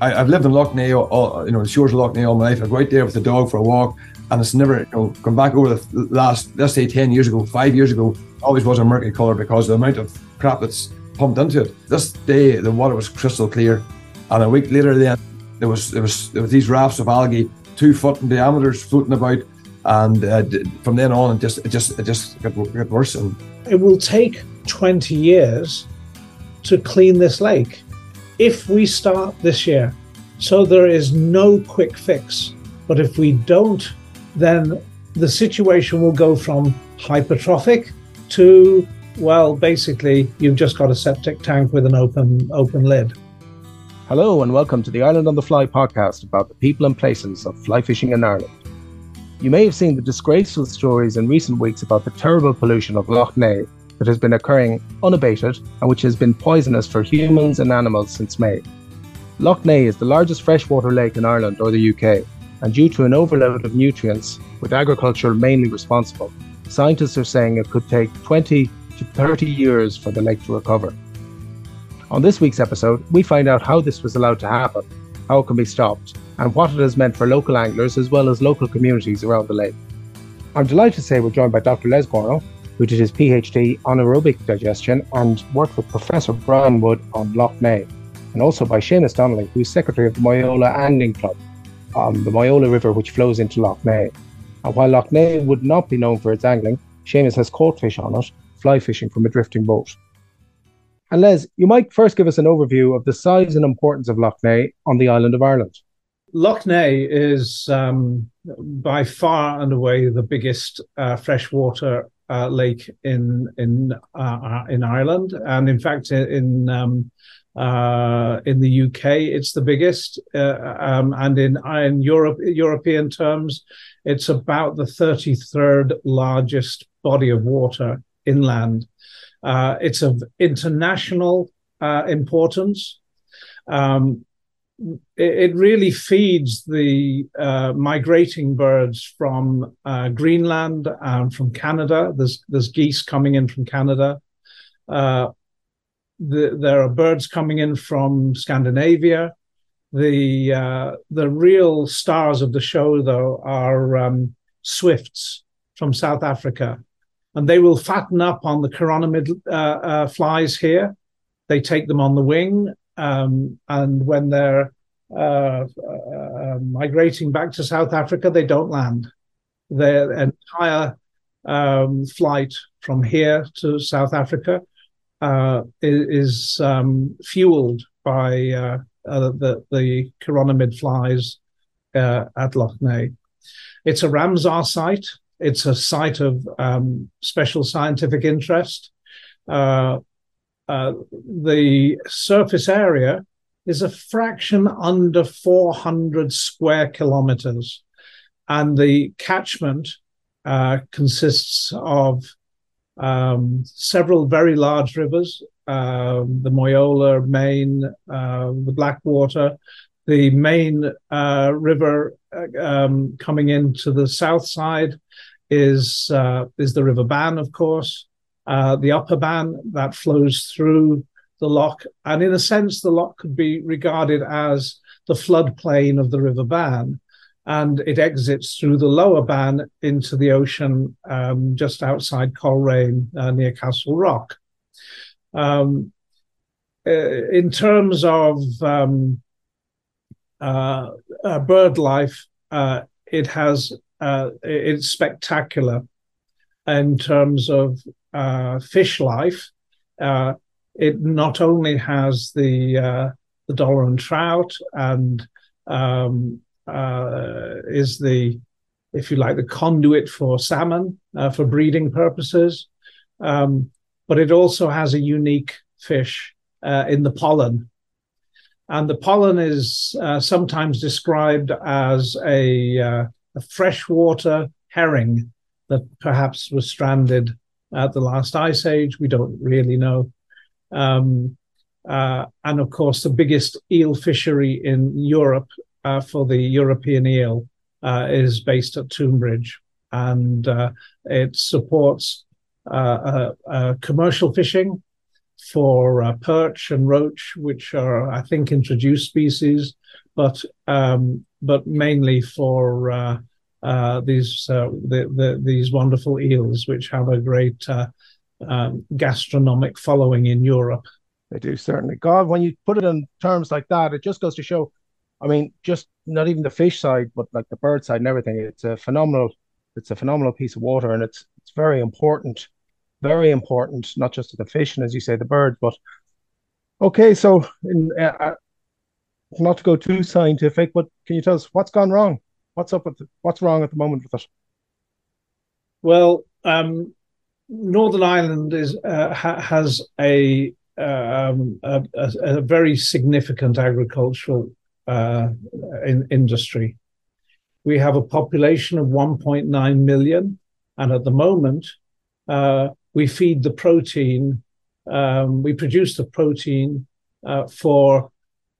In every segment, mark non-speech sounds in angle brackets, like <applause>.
I, have lived in Neagh, all, you know, the shores of Lough Neagh all my life. I go out there with the dog for a walk, and it's never, you know, come back over the last, let's say, 10 years ago, five years ago, always was a murky colour because the amount of crap that's pumped into it. This day, the water was crystal clear, and a week later, then there was there was there was these rafts of algae, two foot in diameters, floating about, and uh, from then on, it just it just it just got, got worse. And it will take 20 years to clean this lake if we start this year. So there is no quick fix. But if we don't, then the situation will go from hypertrophic to well, basically, you've just got a septic tank with an open open lid. Hello and welcome to the Ireland on the Fly podcast about the people and places of fly fishing in Ireland. You may have seen the disgraceful stories in recent weeks about the terrible pollution of Lough Neagh that has been occurring unabated and which has been poisonous for humans and animals since May. Lough Neagh is the largest freshwater lake in Ireland or the UK, and due to an overload of nutrients, with agriculture mainly responsible, scientists are saying it could take 20 to 30 years for the lake to recover. On this week's episode, we find out how this was allowed to happen, how it can be stopped, and what it has meant for local anglers as well as local communities around the lake. I'm delighted to say we're joined by Dr. Les Gornall, who did his PhD on aerobic digestion and worked with Professor Brian Wood on Lough Neagh, and also by Seamus Donnelly, who is secretary of the Moyola Angling Club on the Moyola River, which flows into Lough Neagh. And while Lough Neagh would not be known for its angling, Seamus has caught fish on it, fly fishing from a drifting boat. And Les, you might first give us an overview of the size and importance of Lough Neagh on the island of Ireland. Lough Neagh is um, by far and away the biggest uh, freshwater uh, lake in in uh, in Ireland, and in fact in um, uh, in the UK it's the biggest, uh, um, and in in Europe European terms, it's about the thirty third largest body of water inland. Uh, it's of international uh, importance. Um, it, really feeds the uh, migrating birds from Greenland and from Canada. There's there's geese coming in from Canada. The, there are birds coming in from Scandinavia. The uh, the real stars of the show, though, are um, swifts from South Africa, and they will fatten up on the chironomid uh, uh, flies here. They take them on the wing um, and when they're uh, uh, migrating back to South Africa, they don't land. Their entire um, flight from here to South Africa uh, is, um, fueled by uh, uh, the, the chironomid flies uh, at Lough Neagh. It's a Ramsar site. It's a site of um, special scientific interest. Uh, uh, the surface area is a fraction under 400 square kilometers, and the catchment consists of um, several very large rivers um, the Moyola, Main, uh, the Blackwater, the main uh, river uh, um, coming into the south side is uh, is the River Bann, of course, uh, the upper Bann that flows through the lock, And in a sense, the lock could be regarded as the floodplain of the River Bann. And it exits through the lower Bann into the ocean um, just outside Coleraine uh, near Castlerock. Um, uh, in terms of um, uh, uh bird life, uh, it has it's spectacular in terms of uh, fish life. Uh, it not only has the uh, the dollar and trout and um, uh, is the, if you like, the conduit for salmon uh, for breeding purposes, um, but it also has a unique fish uh, in the pollan. And the pollan is sometimes described as a, a freshwater herring that perhaps was stranded at the last ice age. We don't really know. Um, uh, and of course, the biggest eel fishery in Europe uh, for the European eel uh, is based at Toomebridge, and uh, it supports uh, uh, commercial fishing, for perch and roach, which are, I think, introduced species, but um, but mainly for these the, the, these wonderful eels, which have a great um, gastronomic following in Europe. They do certainly. God, when you put it in terms like that, it just goes to show. I mean, just not even the fish side, but like the bird side and everything. It's a phenomenal. It's a phenomenal piece of water, and it's it's very important very important, not just to the fish and as you say, the birds. But okay, so in, uh, uh, not to go too scientific, but can you tell us what's gone wrong? What's up with the, what's wrong at the moment with it? Well, um, Northern Ireland is uh, ha- has a, um, a, a, very significant agricultural uh, in, industry. We have a population of 1.9 million, and at the moment, uh, we feed the protein, um, we produce the protein uh, for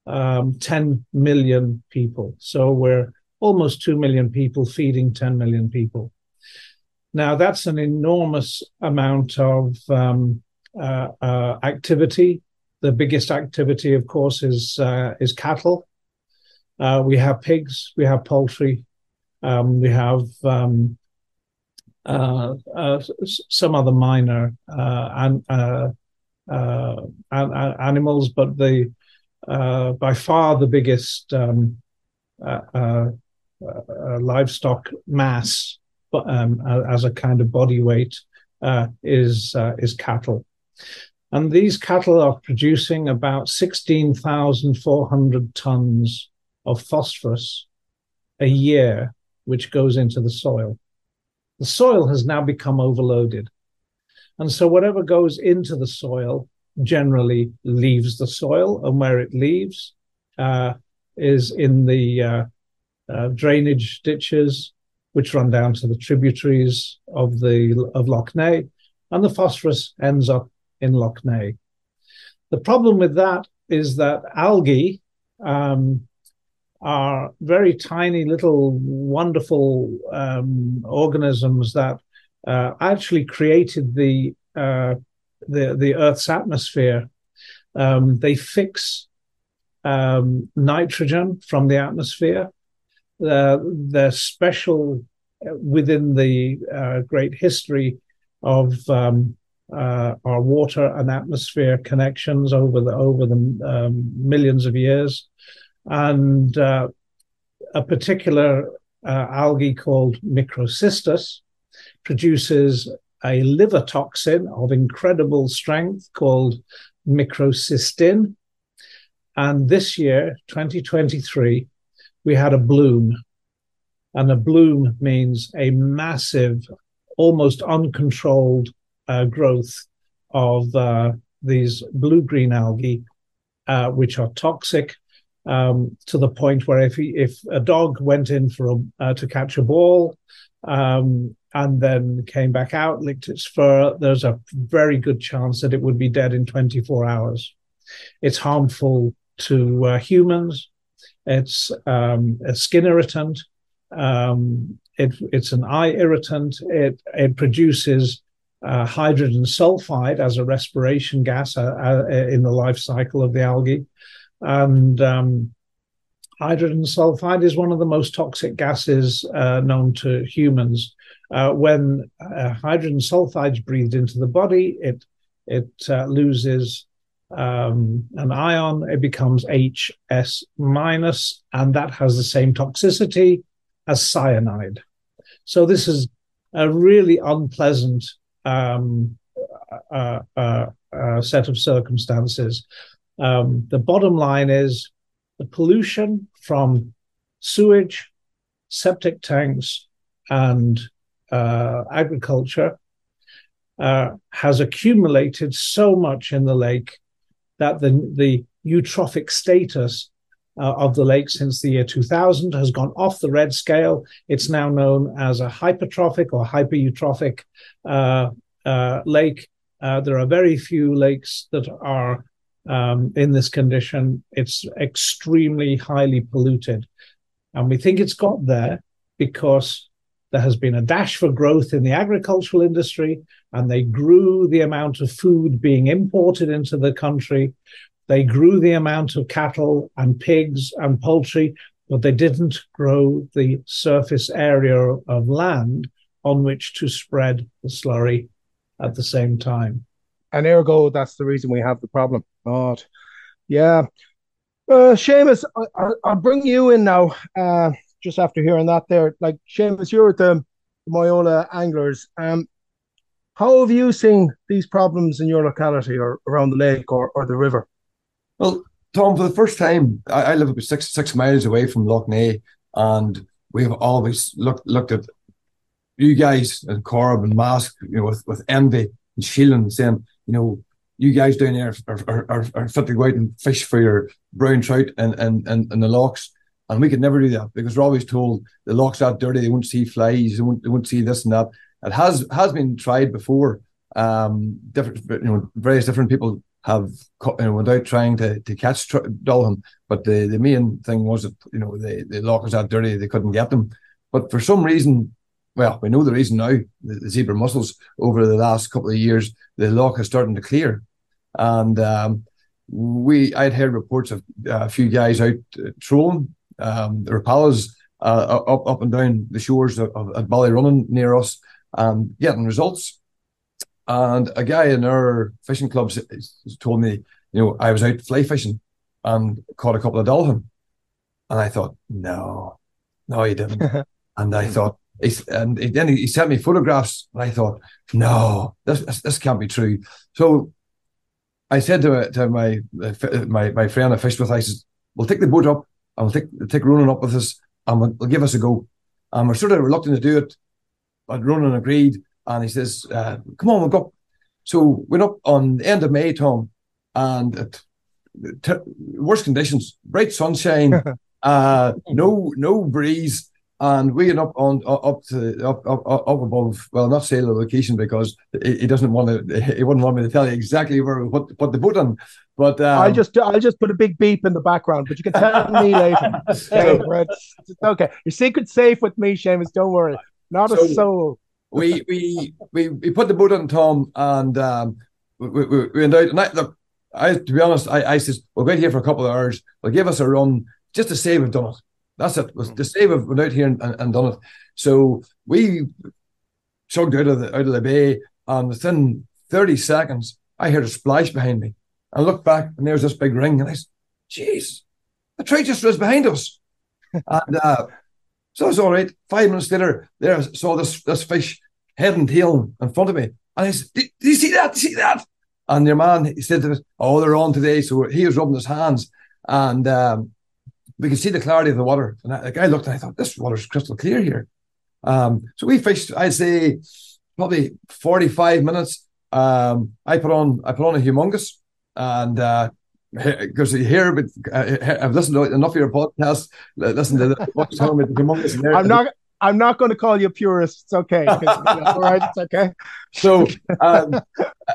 um, 10 million people. So we're almost 2 million people feeding 10 million people. Now, that's an enormous amount of um, uh, uh, activity. The biggest activity, of course, is, uh, is cattle. Uh, we have pigs, we have poultry, um, we have um, uh, uh, some other minor uh, an, animals, but the by far the biggest um, livestock mass um, as a kind of body weight is is cattle. And these cattle are producing about 16,400 tons of phosphorus a year, which goes into the soil the soil has now become overloaded. And so whatever goes into the soil generally leaves the soil, and where it leaves uh, is in the uh, uh, drainage ditches, which run down to the tributaries of the of Lough Neagh, and the phosphorus ends up in Lough Neagh. The problem with that is that algae um, are very tiny little wonderful um, organisms that uh, actually created the uh, the the Earth's atmosphere. Um, they fix um, nitrogen from the atmosphere. Uh, they're special within the uh, great history of um, uh, our water and atmosphere connections over the over the um, millions of years and uh, a particular uh, algae called Microcystis produces a liver toxin of incredible strength called microcystin. And this year, 2023, we had a bloom. And a bloom means a massive, almost uncontrolled uh, growth of uh, these blue green algae, uh, which are toxic um, to the point where if he, if a dog went in for a, uh, to catch a ball um, and then came back out, licked its fur, there's a very good chance that it would be dead in 24 hours. It's harmful to uh, humans. It's um, a skin irritant. Um, it, it's an eye irritant. It it produces uh, hydrogen sulfide as a respiration gas uh, uh in the life cycle of the algae. And um, hydrogen sulfide is one of the most toxic gases uh, known to humans. Uh, when uh, hydrogen sulfide is breathed into the body, it it uh, loses um, an ion. It becomes HS minus, and that has the same toxicity as cyanide. So this is a really unpleasant um, uh, uh, set of circumstances. Um, the bottom line is the pollution from sewage, septic tanks, and uh, agriculture uh, has accumulated so much in the lake that the, the eutrophic status uh, of the lake since the year 2000 has gone off the red scale. It's now known as a hypertrophic or hypereutrophic uh, uh, lake. Uh, there are very few lakes that are um, in this condition. It's extremely highly polluted. And we think it's got there because there has been a dash for growth in the agricultural industry, and they grew the amount of food being imported into the country. They grew the amount of cattle and pigs and poultry, but they didn't grow the surface area of land on which to spread the slurry at the same time. And ergo, that's the reason we have the problem. God, yeah. Uh, Seamus, I, will bring you in now. Uh, just after hearing that, there, like Seamus, you're at the Moyola Anglers. Um, how have you seen these problems in your locality or around the lake or, or the river? Well, Tom, for the first time, I, I live about six six miles away from Lough Neagh, and we have always looked looked at you guys and Corrib and Mask, you know, with, with envy and shilling, saying, you know, you guys down there are, are, are, are fit to go out and fish for your brown trout and, and, and, and the locks. And we could never do that because we're always told the locks are dirty, they won't see flies, they won't, they won't see this and that. It has has been tried before. Um, different, you know, various different people have you know, without trying to, to catch tr-. But the, the main thing was that you know the the lochs are dirty, they couldn't get them. But for some reason, well, we know the reason now. The, the zebra mussels over the last couple of years, the lock is starting to clear, and um, we I'd heard reports of a few guys out uh, trolling um, the rapalas uh, up up and down the shores of, of at Ballyronan near us, and getting results. And a guy in our fishing club told me, you know, I was out fly fishing and caught a couple of dollaghan, and I thought, no, no, you didn't. <laughs> and I thought, and then he sent me photographs, and I thought, no, this this, this can't be true. So I said to, to my my my friend I fished with, I said, "We'll take the boat up, and we'll take take Ronan up with us, and we'll, we'll give us a go." And we're sort of reluctant to do it, but Ronan agreed, and he says, uh, "Come on, we'll go." So we went up on the end of May, Tom, and it, t- worst conditions, bright sunshine, <laughs> uh, no no breeze, and we went up on up to up up, up above. Well, not say the location because he, doesn't want to. <laughs> He wouldn't want me to tell you exactly where we put, put the boat on. But um, I'll just I'll just put a big beep in the background. But you can tell me later. <laughs> okay, it's, okay. Your secret's safe with me, Seamus. Don't worry. Not so a soul. we we we we put the boat on Tom and um, we, we, we went out. And I, look, I to be honest, I I says we'll wait here for a couple of hours. We'll give us a run just to say we've done it. That's it. Was to say we've went out here and, and, and, done it. So we chugged out of the out of the bay, and within thirty seconds, I heard a splash behind me. I looked back, and there's this big ring, and I said, "Jeez, the tree just was behind us." <laughs> and uh, so it's all right. Five minutes later, there I saw this this fish head and tail in front of me, and I said, "Do, did you see that? Did you see that?" And your man, he said to me, "Oh, they're on today." So he was rubbing his hands, and um, we could see the clarity of the water. And I, the guy looked and I thought, this water's crystal clear here. Um, so we fished, I'd say probably 45 minutes. Um, I put on, I put on a humongous and, uh, because you hear, but uh, I've listened to enough of your podcast. Listen to the, what's about the humongous. I'm not. I'm not going to call you a purist. It's okay. all right, it's okay. <laughs> So um,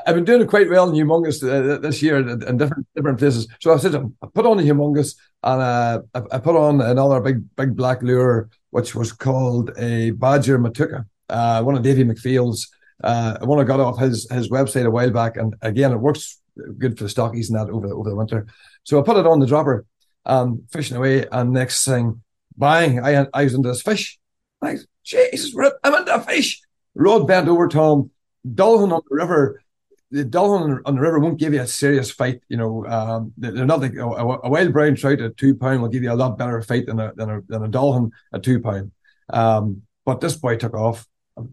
I've been doing it quite well in humongous uh, this year in different different places. So I said, I put on a humongous, and uh, I, I, put on another big big black lure, which was called a Badger Matuka, uh, one of Davie McPhail's. Uh, one I got off his his website a while back, and again, it works good for the stockies and that over the, over the winter. So I put it on the dropper, um, fishing away, and next thing, bang, I I was into this fish like, Jesus, I'm into a fish. Rod bent over Tom. Dollaghan on the river. The dollaghan on the river won't give you a serious fight. You know, um, they're not like a, wild brown trout at two pound will give you a lot better fight than a than a, than a at two pound. Um, but this boy took off.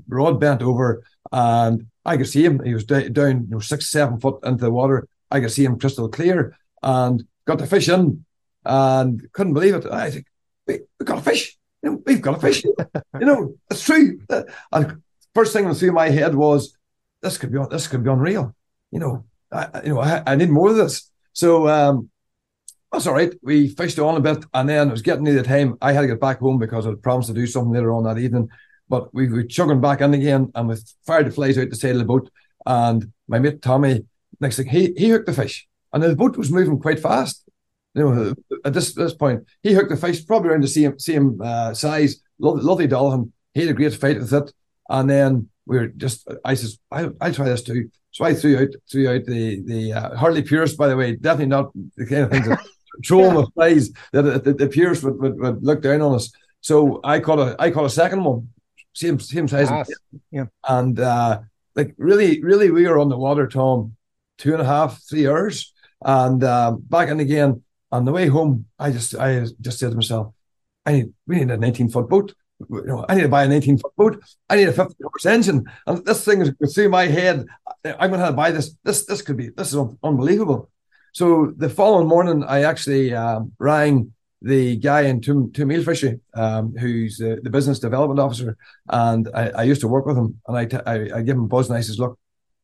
Rod bent over, and I could see him. He was down, you know, six, seven foot into the water. I could see him crystal clear, and got the fish in, and couldn't believe it. I think we, we got a fish you know, we've got a fish. <laughs> you know, it's true. And first thing that through my head was, this could be this could be unreal. You know, I, you know, I, I need more of this. So um, that's all right. We fished on a bit, and then it was getting near the time I had to get back home because I had promised to do something later on that evening. But we were chugging back in again, and we fired the flies out the side of the boat. And my mate Tommy, next thing he he hooked the fish, and the boat was moving quite fast you know, at this this point, he hooked the fish probably around the same same uh, size, lovely, lovely dollaghan, He had a great fight with it, and then we were just. I says, I, I'll try this too. So I threw out threw out the the uh, Harley Pierce, by the way, definitely not the kind of things that <laughs> throw them with flies that the, the, would, would, would look down on us. So I caught a I caught a second one, same same size, Class. Yeah. and uh, like really really we were on the water, Tom, two and a half three hours, and uh, back in again. On the way home, I just I just said to myself, I need we need a 19 foot boat. You know, I need to buy a 19 foot boat. I need a 50 horse engine, and this thing is through my head. I'm going to have to buy this. This this could be this is un- unbelievable. So the following morning, I actually um, rang the guy in Toome Eel Fishery, um, who's the, the business development officer, and I, I used to work with him. And I, t- I, I give him a buzz, and I says, "Look,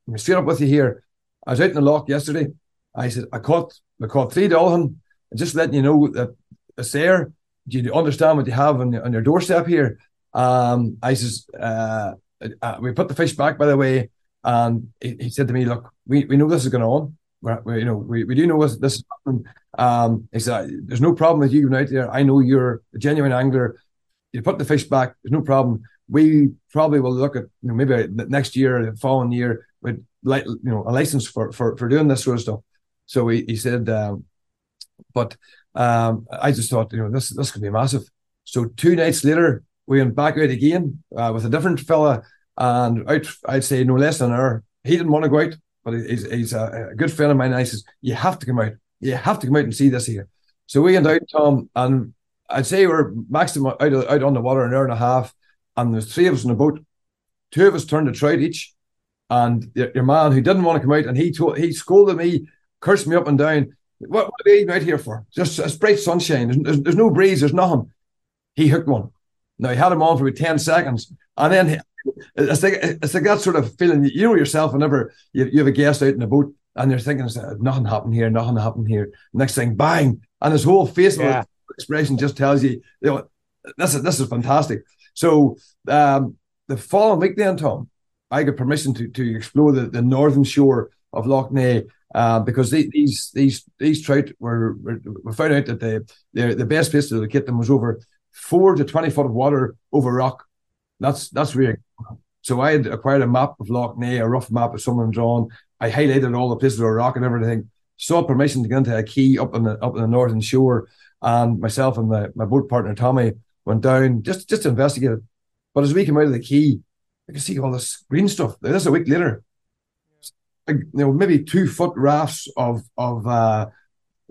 I'm straight up with you here. I was out in the lock yesterday. I said I caught I caught three dollaghan. Just letting you know that it's there. Do you understand what you have on your, on your doorstep here? Um, I says uh, uh, we put the fish back, by the way, and he, he said to me, "Look, we, we know this is going on. We're, we, you know, we, we do know this, this is happening. Um, he said, "There's no problem with you going out there. I know you're a genuine angler. You put the fish back. There's no problem. We probably will look at you know, maybe next year, the following year, with like you know a license for for for doing this sort of stuff." So he, he said, um, but um, I just thought, you know, this this could be massive. So two nights later, we went back out again uh, with a different fella, and out I'd say no less than an hour. He didn't want to go out, but he's, he's a, a good friend of mine. And I says, you have to come out. You have to come out and see this here. So we went out, Tom, and I'd say we're maximum out, out on the water an hour and a half, and there's three of us in the boat. Two of us turned a trout each, and your, your man who didn't want to come out, and he told, he scolded me, cursed me up and down. What, what are even out here for? Just it's bright sunshine. There's, there's, there's no breeze. There's nothing. He hooked one. Now he had him on for about ten seconds, and then he, it's like it's like that sort of feeling. You know yourself whenever you, you have a guest out in a boat and you're thinking, nothing happened here, nothing happened here. Next thing, bang, and his whole facial Yeah. expression just tells you, you know, this is this is fantastic. So um, the following week, then Tom, I got permission to to explore the, the northern shore of Lough Neagh uh, because the, these these these trout were, were we found out that the the, best place to locate them was over four to twenty foot of water over rock. That's that's really so I had acquired a map of Lough Neagh, a rough map of someone drawn. I highlighted all the places where rock and everything. Sought permission to get into a key up on the up on the northern shore, and myself and my, my boat partner Tommy went down just just to investigate it. But as we came out of the key, I could see all this green stuff. This is a week later. You know, maybe two foot rafts of of uh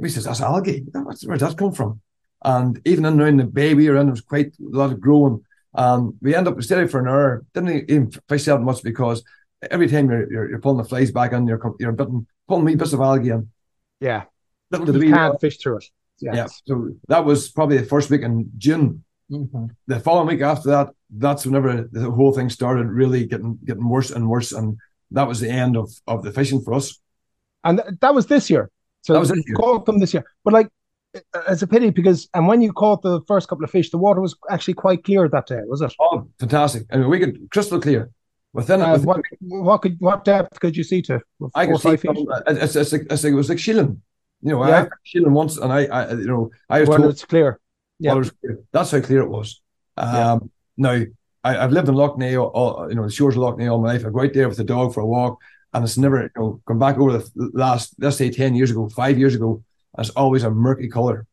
he says that's algae. What's, where'd that come from? And even in around the bay we were in, there was quite a lot of growing. Um, we end up we stayed for an hour. Didn't even fish that much because every time you're, you're you're pulling the flies back in, you're you're bitten, pulling wee bits of algae in. Yeah. Little You we can't fish through it. yeah. So that was probably the first week in June. Mhm. The following week after that, that's whenever the whole thing started really getting getting worse and worse, and that was the end of of the fishing for us. And that was this year. So That was this year. caught them this year. But like, it's a pity because, and when you caught the first couple of fish, the water was actually quite clear that day, was it? Oh, fantastic! I mean, we could crystal clear within it. Uh, within- what what could what depth could you see to? I could see from- it's, it's, like, it's like it was like Sheelin. You know, Yeah. I Sheelin once, and I, I, you know, I was When told it's clear. yeah. well, it was clear. that's how clear it was. Um, Yeah. Now, I, I've lived in Lough Neagh, all, you know, the shores of Lough Neagh all my life. I go out there with the dog for a walk, and it's never, you know, come back over the last, let's say, ten years ago, five years ago. It's always a murky color.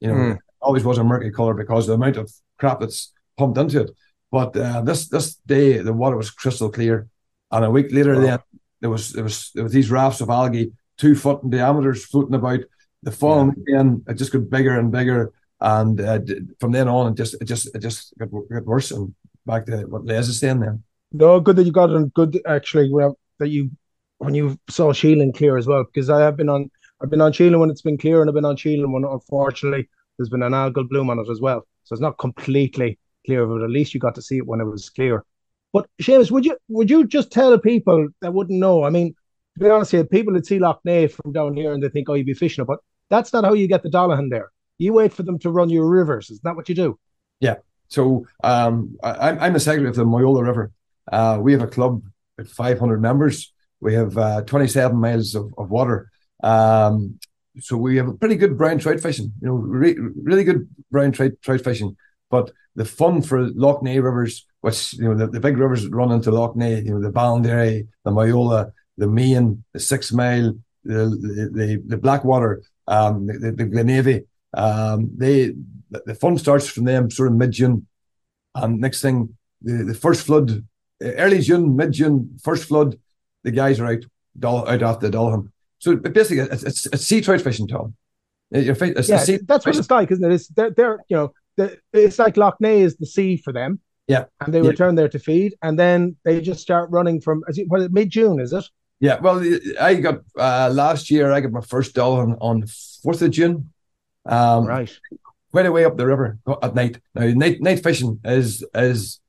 You know, Mm. always was a murky color because of the amount of crap that's pumped into it. But uh, this this day, the water was crystal clear, and a week later, Wow. then there was there was there was these rafts of algae, two foot in diameters, floating about. The following weekend, it just got bigger and bigger, and uh, d- from then on, it just it just it just got, got worse. And back to what Les is saying then. No, good that you got it. and Good actually that you when you saw Sheelin clear as well, because I have been on I've been on Sheelin when it's been clear, and I've been on Sheelin when unfortunately there's been an algal bloom on it as well. So it's not completely clear, but at least you got to see it when it was clear. But Seamus, would you would you just tell people that wouldn't know? I mean, to be honest here, people that see Lough Neagh from down here and they think, oh, you'd be fishing it, but that's not how you get the Dollahan there. You wait for them to run your rivers. Is that what you do? So um, I, I'm I'm the secretary of the Moyola River. Uh, we have a club with 500 members. We have uh, 27 miles of, of water. Um, so we have a pretty good brown trout fishing. You know, re- really good brown trout trout fishing. But the fun for Lough Neagh rivers which you know the, the big rivers that run into Lough Neagh, you know the Ballinderry, the Moyola, the Main, the Six Mile, the the, the Blackwater, um, the, the Glenavy. Um, they the fun starts from them sort of mid June, and next thing the, the first flood, early June, mid June, first flood, the guys are out out after the Dullahan. So basically, it's, it's, it's sea trout fishing, Tom. It's, yeah, sea that's what it's like, isn't it? It's they're, they're you know the, it's like Lough Neagh is the sea for them. Yeah, and they yeah. return there to feed, and then they just start running from. Is it, well, mid June? Is it? Yeah, well, I got uh, last year. I got my first Dullahan on the fourth of June. Um, right, quite a way up the river at night. Now, night night fishing is is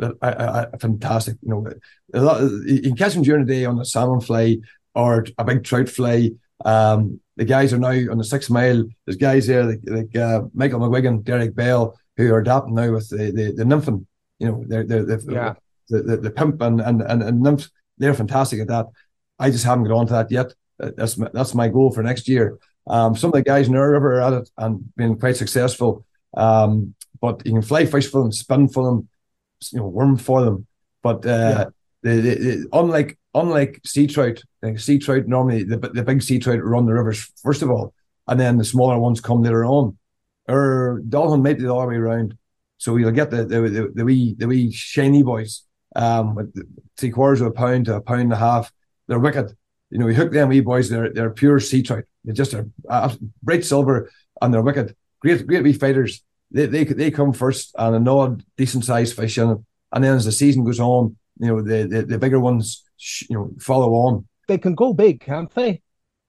uh, uh, fantastic. You know, a lot you can catch them during the day on a salmon fly or a big trout fly. Um, the guys are now on the six mile. There's guys there like, like uh, Michael McGuigan, Derek Bell, who are adapting now with the the, the nymphing. You know, they're, they're, they're yeah. the, the, the pimp and, and and and nymph. They're fantastic at that. I just haven't got onto that yet. That's my, that's my goal for next year. Um, some of the guys in our river are at it and been quite successful. Um, but you can fly fish for them, spin for them, you know, worm for them. But uh, yeah. the, the, the, unlike unlike sea trout, like sea trout normally the the big sea trout run the rivers first of all, and then the smaller ones come later on. Or Dullahan might be the other way around. So you'll get the the, the, the wee the wee shiny boys, um, with three quarters of a pound to a pound and a half. They're wicked. You know, you hook them wee boys. They're they're pure sea trout. They're just a uh, bright silver and they're wicked. Great great wee fighters. They they they come first and a nod decent sized fish in. And then as the season goes on, you know the the, the bigger ones you know follow on. They can go big, can't they?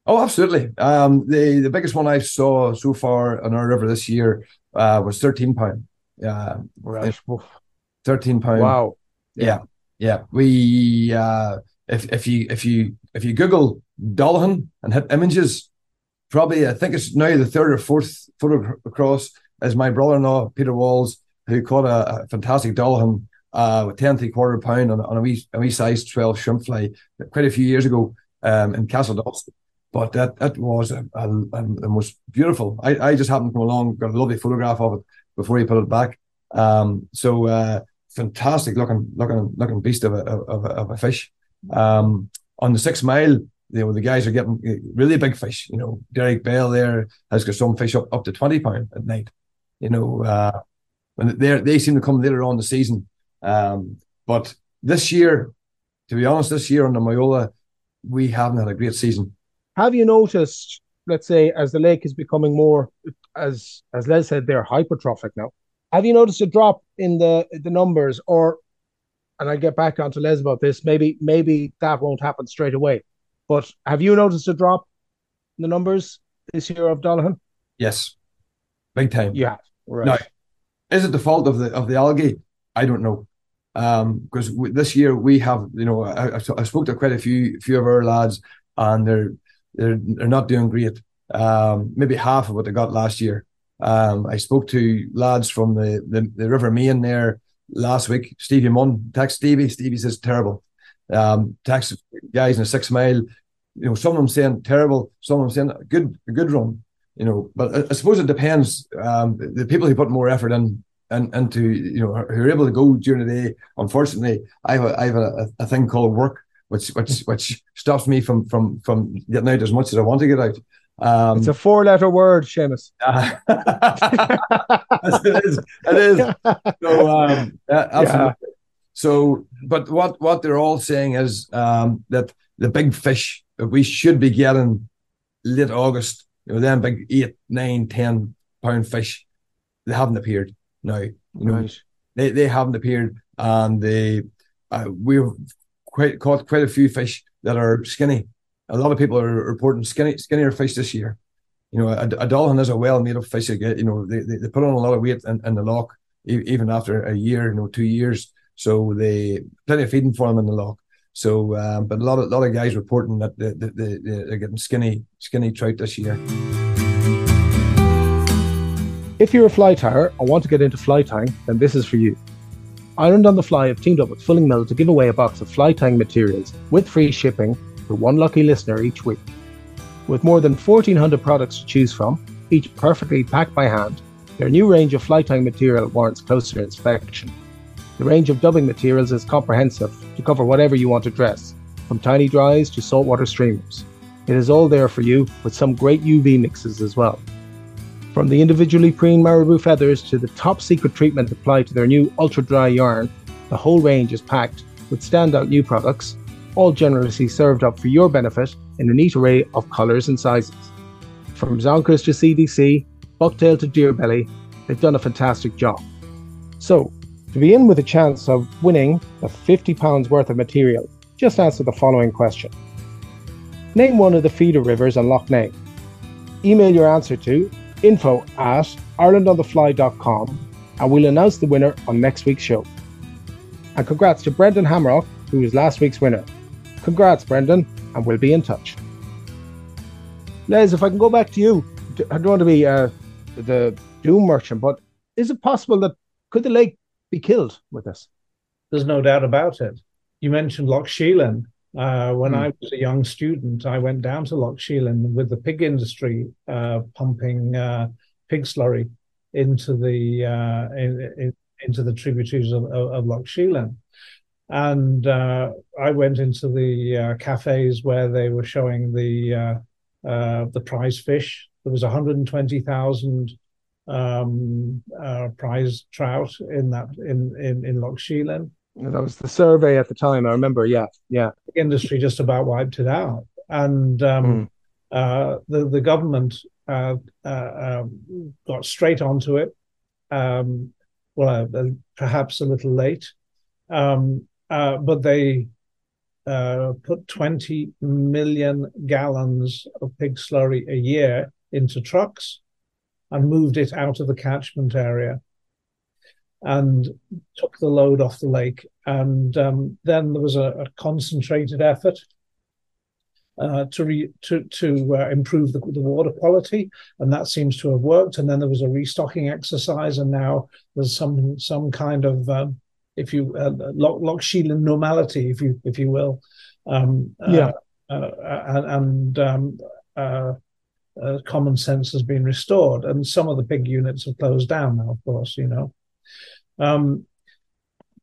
Oh, absolutely. Um, the the biggest one I saw so far on our river this year uh, was thirteen pound. Uh, right. Thirteen pound. Wow. Yeah. yeah, yeah. We uh, if if you if you if you Google Dullahan and hit images, probably I think it's now the third or fourth photo across is my brother-in-law Peter Walls who caught a, a fantastic Dullahan uh, with 10 three quarter pound on, on a wee a wee size 12 shrimp fly quite a few years ago um, in Castledawson. But that that was a, a, the most beautiful. I, I just happened to come along, got a lovely photograph of it before he put it back. Um, so uh, fantastic looking looking looking beast of a of a, of a fish. Um, on the six mile, you know the guys are getting really big fish. You know Derek Bell there has got some fish up up to twenty pound at night. You know uh, when they they seem to come later on the season. Um, but this year, to be honest, this year on the Moyola, we haven't had a great season. Have you noticed, let's say, as the lake is becoming more, as as Les said, they're hypertrophic now. Have you noticed a drop in the the numbers, or, and I get back onto Les about this. Maybe maybe that won't happen straight away, but have you noticed a drop in the numbers this year of Dullahan? Yes, big time. Yeah, right. Now, is it the fault of the of the algae? I don't know because um, this year we have, you know, I, I, spoke to quite a few few of our lads, and they're they're they're not doing great. Um, maybe half of what they got last year. Um, I spoke to lads from the, the, the River Main there last week. Stevie Munn, text Stevie. Stevie says terrible. Um, text guys in a six mile. You know, some of them saying terrible, some of them saying good, a good run. You know, but I, I suppose it depends. Um, the people who put more effort in and into you know who are able to go during the day. Unfortunately, I have a, I have a, a thing called work, which which which stops me from from from getting out as much as I want to get out. Um, it's a four-letter word, Seamus. <laughs> Uh, it is. It is. So, um, yeah, absolutely. Yeah. So, but what what they're all saying is um, that the big fish that we should be getting late August, you know, then big eight, nine, ten pound fish, they haven't appeared now. You know, right. they they haven't appeared, and they uh, we've quite caught quite a few fish that are skinny. A lot of people are reporting skinny skinnier fish this year. You know, a, a Dullahan is a well made up fish. You know, they, they, they put on a lot of weight in, in the lock, even after a year, you know, two years. So they plenty of feeding for them in the lock. So, um, but a lot of lot of guys reporting that they, they, they're getting skinny skinny trout this year. If you're a fly tyer or want to get into fly tying, then this is for you. Ireland on the Fly have teamed up with Fulling Mill to give away a box of fly tying materials with free shipping to one lucky listener each week. With more than 1,400 products to choose from, each perfectly packed by hand, their new range of fly tying material warrants closer inspection. The range of dubbing materials is comprehensive to cover whatever you want to dress, from tiny dries to saltwater streamers. It is all there for you with some great UV mixes as well. From the individually preened marabou feathers to the top secret treatment applied to their new ultra dry yarn, the whole range is packed with standout new products, all generously served up for your benefit in a neat array of colours and sizes. From Zonkers to CDC, Bucktail to Deerbelly, they've done a fantastic job. So, to be in with a chance of winning the £50 worth of material, just answer the following question. Name one of the feeder rivers on Lough Neagh. Email your answer to info at irelandonthefly.com and we'll announce the winner on next week's show. And congrats to Brendan Hamrock, who was last week's winner. Congrats, Brendan, and we'll be in touch. Les, if I can go back to you, I don't want to be uh, the doom merchant, but is it possible that could the lake be killed with this? There's no doubt about it. You mentioned Lough Sheelin. Uh, when mm. I was a young student, I went down to Lough Sheelin with the pig industry uh, pumping uh, pig slurry into the uh, in, in, into the tributaries of, of, of Lough Sheelin. And uh, I went into the uh, cafes where they were showing the the prize fish. There was 120,000 um, uh, prize trout in that in in in Lough Sheelin. That was the survey at the time. I remember. Yeah, yeah. The industry just about wiped it out, and um, mm. uh, the the government uh, uh um, got straight onto it. Um, well, uh, perhaps a little late, um, uh, but they put 20 million gallons of pig slurry a year into trucks and moved it out of the catchment area and took the load off the lake. And um, then there was a, a concentrated effort uh, to re, to to uh, improve the, the, water quality, and that seems to have worked. And then there was a restocking exercise, and now there's some some kind of um, if you uh, Loch, Loch normality, if you if you will. Um, uh, yeah. Uh, and, and um, uh, uh, common sense has been restored. And some of the big units have closed down now, of course, you know. Um,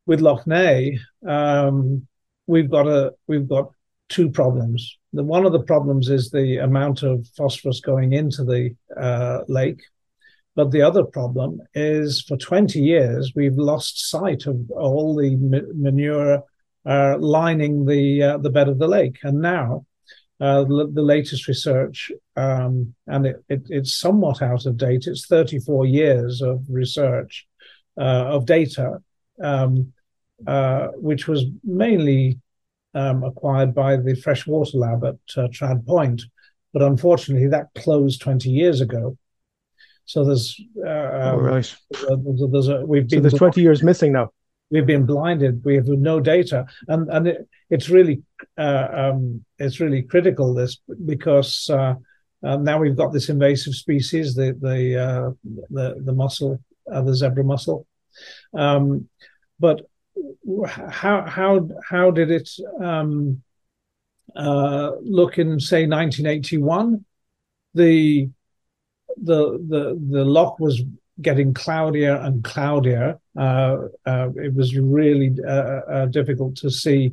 with Lough Neagh, um, we've got a we've got two problems. The one of the problems is the amount of phosphorus going into the uh, lake, but the other problem is for 20 years we've lost sight of all the manure uh, lining the uh, the bed of the lake, and now uh, the, the, latest research, um, and it, it, it's somewhat out of date. It's 34 years of research uh, of data, um, uh, which was mainly um, acquired by the Freshwater Lab at uh, Traad Point, but unfortunately that closed 20 years ago. So there's uh, oh, right. there's, there's a, we've been so there's 20 years missing now we've been blinded. We have no data, and and it, it's really uh, um, it's really critical this because uh, uh, now we've got this invasive species, the the uh, the, the mussel, uh, the zebra mussel. Um, but how how how did it um, uh, look in say 1981? The the the the loch was getting cloudier and cloudier. Uh, uh, it was really uh, uh, difficult to see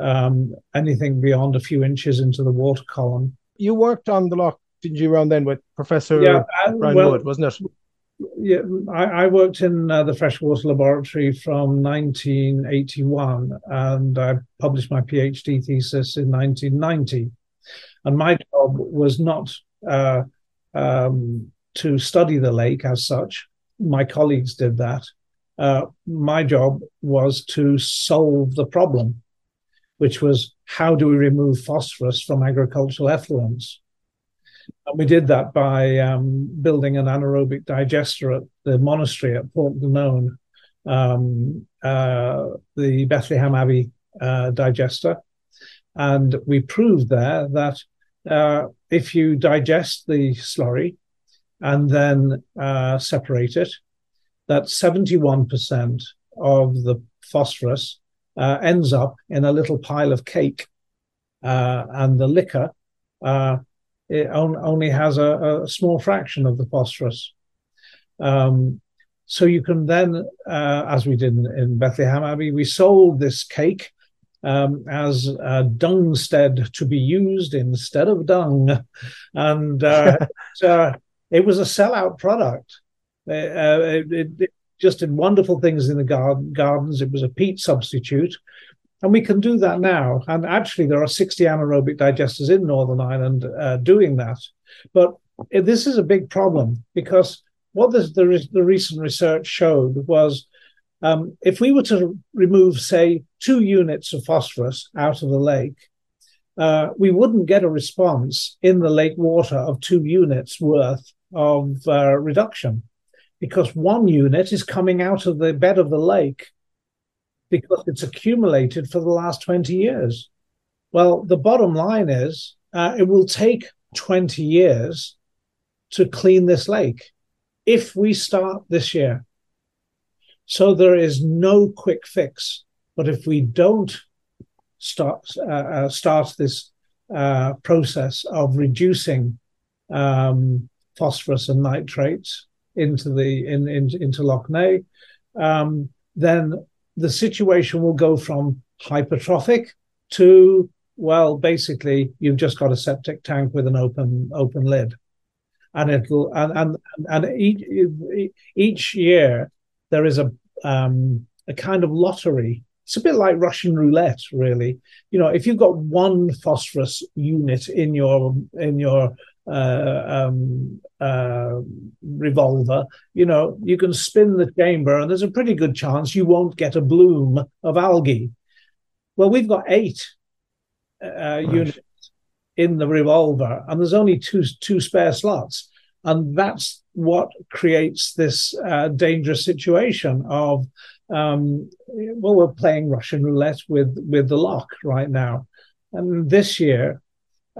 um, anything beyond a few inches into the water column. You worked on the lock, didn't you, around then with Professor yeah, Brian well, Wood, wasn't it? Yeah, I, I worked in uh, the freshwater laboratory from 1981, and I published my PhD thesis in 1990. And my job was not uh, um, to study the lake as such. My colleagues did that. Uh, my job was to solve the problem, which was how do we remove phosphorus from agricultural effluents? And we did that by um, building an anaerobic digester at the monastery at Portglenone, um, uh, the Bethlehem Abbey uh, digester. And we proved there that uh, if you digest the slurry, and then uh, separate it, that 71% of the phosphorus uh, ends up in a little pile of cake. Uh, and the liquor uh, on, only has a, a, small fraction of the phosphorus. Um, so you can then, as we did in, in, Bethlehem Abbey, we sold this cake um, as a dungstead to be used instead of dung, and uh, <laughs> it was a sellout product. Uh, it, it, it, just did wonderful things in the garden, gardens. It was a peat substitute. And we can do that now. And actually, there are 60 anaerobic digesters in Northern Ireland uh, doing that. But this is a big problem because what this, the, the recent research showed was um, if we were to remove, say, two units of phosphorus out of the lake, uh, we wouldn't get a response in the lake water of two units worth of uh, reduction because one unit is coming out of the bed of the lake because it's accumulated for the last 20 years. Well, the bottom line is uh, it will take 20 years to clean this lake if we start this year. So there is no quick fix. But if we don't start uh, uh, start this uh, process of reducing um, phosphorus and nitrates into the in, in into Lough Neagh, um, then the situation will go from hypertrophic to well, basically you've just got a septic tank with an open open lid and it'll and and and each each year there is a um, a kind of lottery. It's a bit like Russian roulette, really. You know, if you've got one phosphorus unit in your in your uh, um, uh, revolver, you know, you can spin the chamber, and there's a pretty good chance you won't get a bloom of algae. Well, we've got eight uh, right. units in the revolver, and there's only two two spare slots, and that's what creates this uh, dangerous situation of um, well, we're playing Russian roulette with with the lough right now, and this year.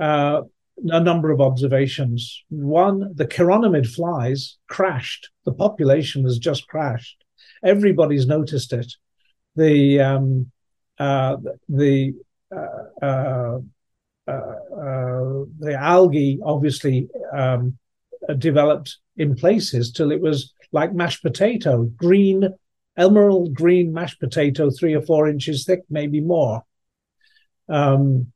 Uh, a number of observations. One, the chironomid flies crashed. The population has just crashed. Everybody's noticed it. The um, uh, the uh, uh, uh, uh, the algae obviously um, developed in places till it was like mashed potato, green, emerald green mashed potato, three or four inches thick, maybe more. Um,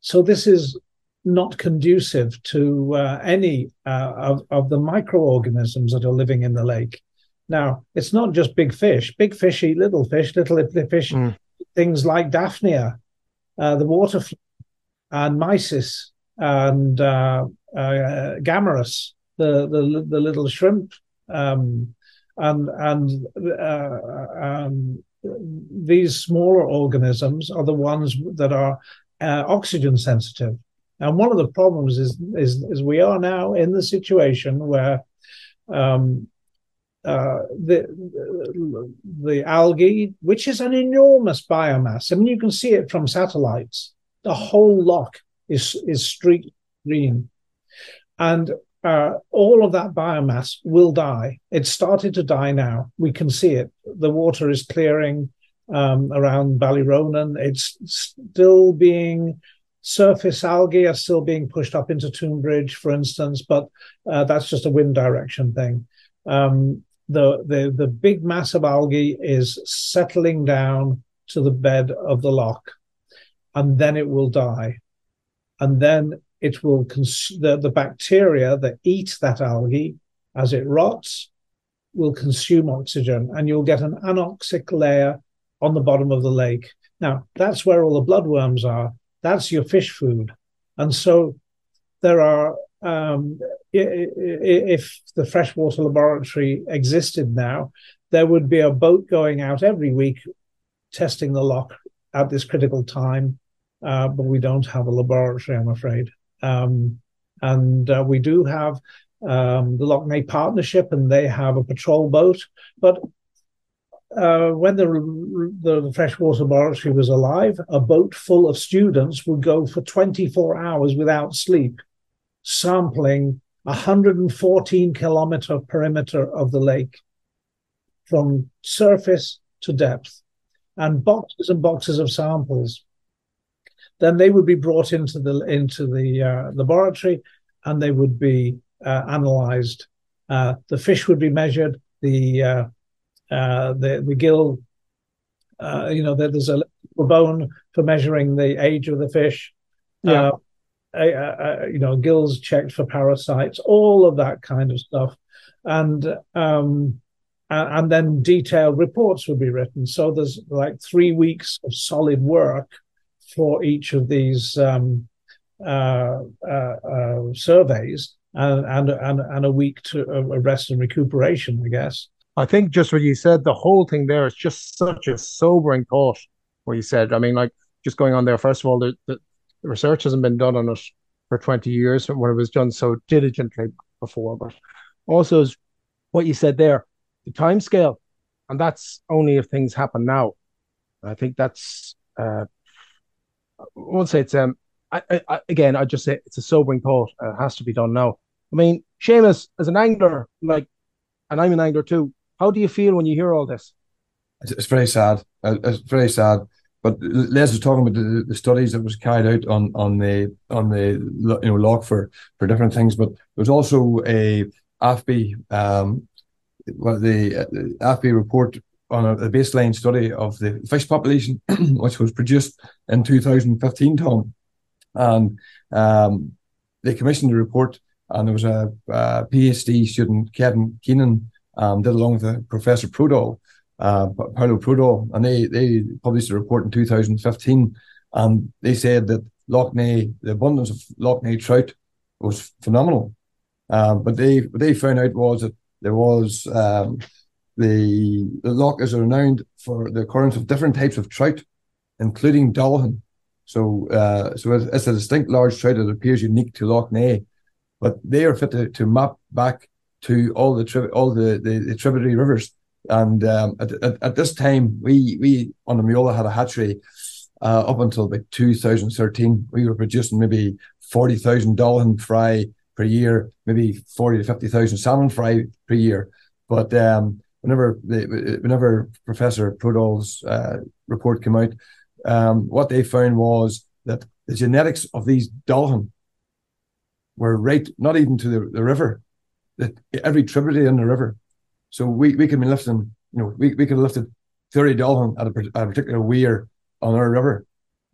so this is not conducive to uh, any uh, of, of the microorganisms that are living in the lake. Now, it's not just big fish. Big fish eat little fish. Little fish, mm. things like Daphnia, uh, the water and mysis and uh, Gammarus, the, the the little shrimp, um, and and uh, um, these smaller organisms are the ones that are uh, oxygen sensitive. And one of the problems is is, is we are now in the situation where um, uh, the the algae, which is an enormous biomass. I mean, you can see it from satellites. The whole lough is is streaked green, and uh, all of that biomass will die. It's started to die now. We can see it. The water is clearing um, around Ballyronan. It's still being surface algae are still being pushed up into Toomebridge, for instance, but uh, that's just a wind direction thing. Um, the, the the big mass of algae is settling down to the bed of the loch, and then it will die, and then it will cons- the, the bacteria that eat that algae as it rots will consume oxygen and you'll get an anoxic layer on the bottom of the lake. Now, that's where all the bloodworms are. That's your fish food. And so there are, um, if the freshwater laboratory existed now, there would be a boat going out every week testing the lough at this critical time. Uh, but we don't have a laboratory, I'm afraid. Um, and uh, we do have um, the Neagh Partnership, and they have a patrol boat. But uh, when the, the freshwater laboratory was alive, a boat full of students would go for 24 hours without sleep, sampling 114 kilometer perimeter of the lake from surface to depth and boxes and boxes of samples then they would be brought into the into the uh, laboratory and they would be uh, analyzed. Uh, the fish would be measured, the uh, uh, the the gill. Uh, you know, there's a bone for measuring the age of the fish. Yeah. Uh, you know, gills checked for parasites, all of that kind of stuff, and um, and then detailed reports would be written. So there's like three weeks of solid work for each of these um, uh, uh, uh, surveys, and, and and and a week to rest and recuperation, I guess. I think just what you said, the whole thing there is just such a sobering thought. What you said, I mean, like just going on there. First of all, the, the research hasn't been done on it for 20 years when it was done so diligently before. But also, is what you said there, the time scale, and that's only if things happen now. I think that's uh, won't say it's um I, I, again I just say it's a sobering thought. Uh, it has to be done now. I mean, Seamus, as an angler, like, and I'm an angler too. How do you feel when you hear all this? It's, it's very sad. Uh, it's very sad. But Les was talking about the, the, studies that was carried out on on the on the you know lough for for different things. But there was also a AFBI um, well, the, uh, the AFBI report on a, a, baseline study of the fish population, <clears throat> which was produced in 2015, Tom. And um, they commissioned a report, and there was a, a PhD student, Kevin Keenan, um, did along with Professor Prodöhl, uh, Prodöhl, and they, they published a report in 2015, and they said that Lough Neagh, the abundance of Lough Neagh trout was phenomenal. Uh, but they what they found out was that there was um, the, the loch is renowned for the occurrence of different types of trout, including dollaghan. So, uh, so it's, it's, a distinct large trout that appears unique to Lough Neagh, but they are fit to, to map back to all the tri- all the, the, the, tributary rivers. And um, at, at, at, this time, we we on the Moyola had a hatchery uh, up until about 2013. We were producing maybe forty thousand dollaghan fry per year, maybe forty to fifty thousand salmon fry per year. But um, whenever the, whenever Professor Prodöhl's uh, report came out, um, what they found was that the genetics of these dollaghan were right, not even to the, the river, that every tributary in the river. So we, we could be lifting, you know, we, we have lifted 30 dollaghan at a, a particular weir on our river,